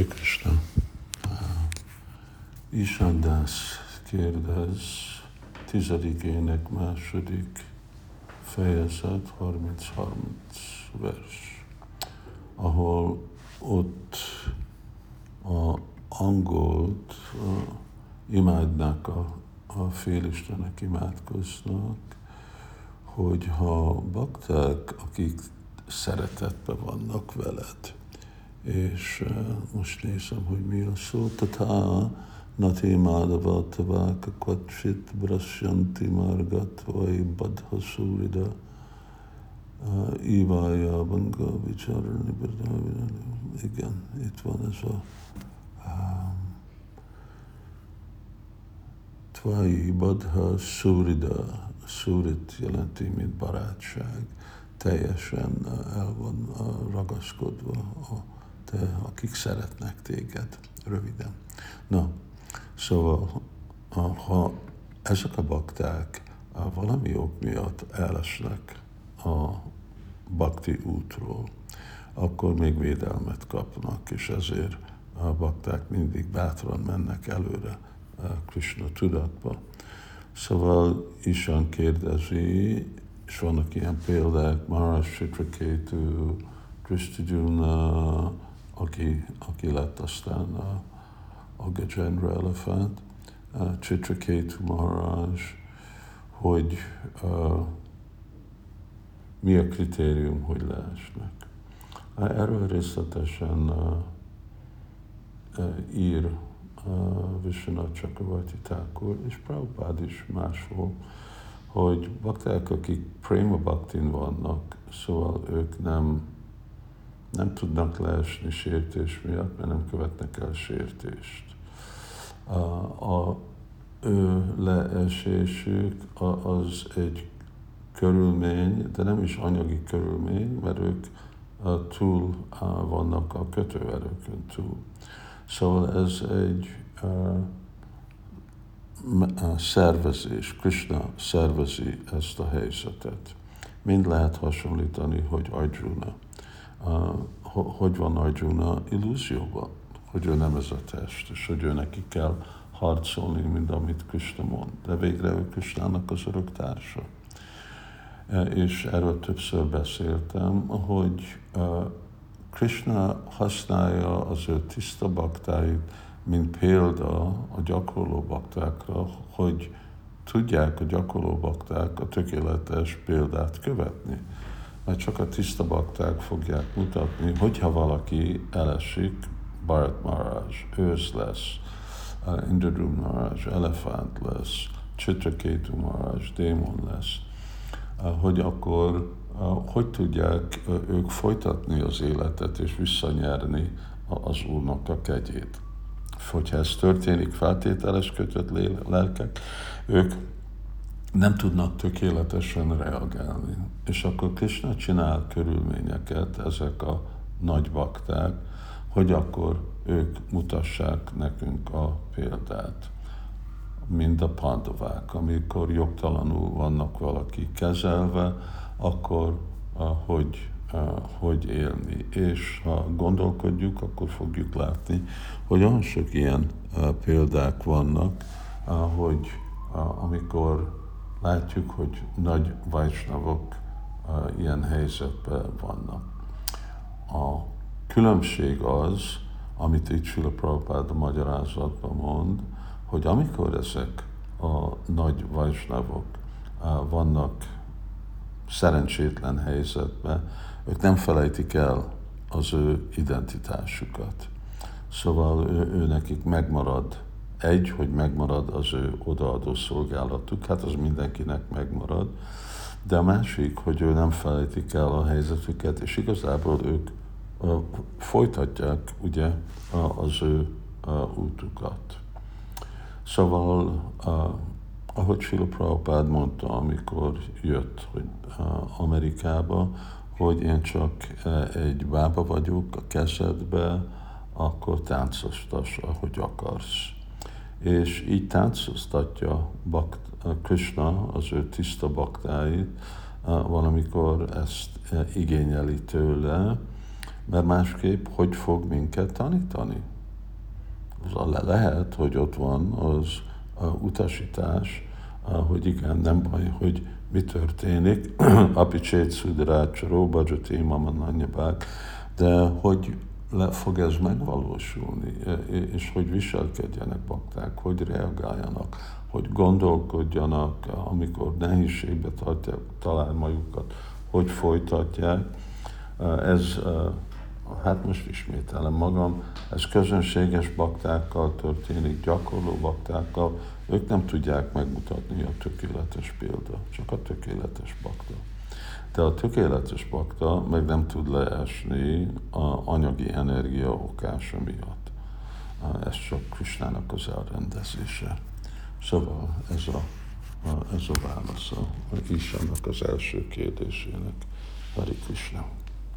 Sri Krishna. Isandász kérdez, tizedikének második fejezet, 33 vers, ahol ott a angolt a, imádnak a, a félistenek imádkoznak, hogy ha bakták, akik szeretetben vannak veled, és most nézem, hogy mi a szó, tatá nati mádava taváka kvacsit brasyanti margat vai badha szúrida uh, Ivája Banga Vicsarani Igen, itt van ez a Tvai Badha Szúrida, Szúrit jelenti, mint barátság, teljesen el van ragaszkodva a akik szeretnek téged, röviden. Na, szóval, ha ezek a bakták valami ok miatt elesnek a bakti útról, akkor még védelmet kapnak, és ezért a bakták mindig bátran mennek előre Krishna tudatba. Szóval Isan kérdezi, és vannak ilyen példák, Maharaj Chitraketu, Krishna aki, aki lett aztán a, a Gajendra Elephant, uh, Chitraketu Maharaj, hogy uh, mi a kritérium, hogy leesnek. Erről részletesen uh, uh, ír uh, Vishwanath Chakravarti Thakur, és Prabhupád is máshol, hogy bakták, akik prima baktin vannak, szóval ők nem nem tudnak leesni sértés miatt, mert nem követnek el sértést. A, a ő leesésük az egy körülmény, de nem is anyagi körülmény, mert ők túl vannak a kötőerőkön túl. Szóval ez egy szervezés, Krishna szervezi ezt a helyzetet. Mind lehet hasonlítani, hogy Arjuna hogy van Arjuna illúzióban, hogy ő nem ez a test, és hogy ő neki kell harcolni, mint amit Krishna mond. De végre ő Krishnának az örök társa. E, és erről többször beszéltem, hogy e, Krishna használja az ő tiszta baktáit, mint példa a gyakorló baktákra, hogy tudják a gyakorló bakták a tökéletes példát követni mert csak a tiszta bakták fogják mutatni, hogyha valaki elesik, Bharat Maharaj, ősz lesz, Indradrum Maharaj, elefánt lesz, Chitraketu Maharaj, démon lesz, hogy akkor hogy tudják ők folytatni az életet és visszanyerni az Úrnak a kegyét. Hogyha ez történik, feltételes kötött lelkek, ők nem tudnak tökéletesen reagálni. És akkor Krishna csinál körülményeket, ezek a nagy bakták, hogy akkor ők mutassák nekünk a példát. Mind a pandavák, amikor jogtalanul vannak valaki kezelve, akkor hogy, hogy élni. És ha gondolkodjuk, akkor fogjuk látni, hogy olyan sok ilyen példák vannak, hogy amikor látjuk, hogy nagy vajsnavok ilyen helyzetben vannak. A különbség az, amit itt Sula Prabhupád a magyarázatban mond, hogy amikor ezek a nagy vajsnavok vannak szerencsétlen helyzetben, ők nem felejtik el az ő identitásukat. Szóval ő, ő nekik megmarad egy, hogy megmarad az ő odaadó szolgálatuk, hát az mindenkinek megmarad, de a másik, hogy ő nem felejtik el a helyzetüket, és igazából ők uh, folytatják ugye az ő útukat. Szóval, uh, ahogy Sila Prabhupád mondta, amikor jött hogy, Amerikába, hogy én csak egy bába vagyok a kezedbe, akkor táncostas, ahogy akarsz és így táncoztatja Bakt, Krishna az ő tiszta baktáit, valamikor ezt igényeli tőle, mert másképp hogy fog minket tanítani? Az le lehet, hogy ott van az utasítás, hogy igen, nem baj, hogy mi történik, apicsét szüderácsaró, bajati mamananyabák, de hogy le fog ez megvalósulni, és hogy viselkedjenek bakták, hogy reagáljanak, hogy gondolkodjanak, amikor nehézségbe tartják, talán magukat, hogy folytatják. Ez, hát most ismételem magam, ez közönséges baktákkal történik, gyakorló baktákkal, ők nem tudják megmutatni a tökéletes példa, csak a tökéletes bakta. De a tökéletes bakta meg nem tud leesni a anyagi energia okása miatt. Ez csak Krisnának az elrendezése. Szóval ez a, ez a válasza Isannak az első kérdésének. Hari Krishna.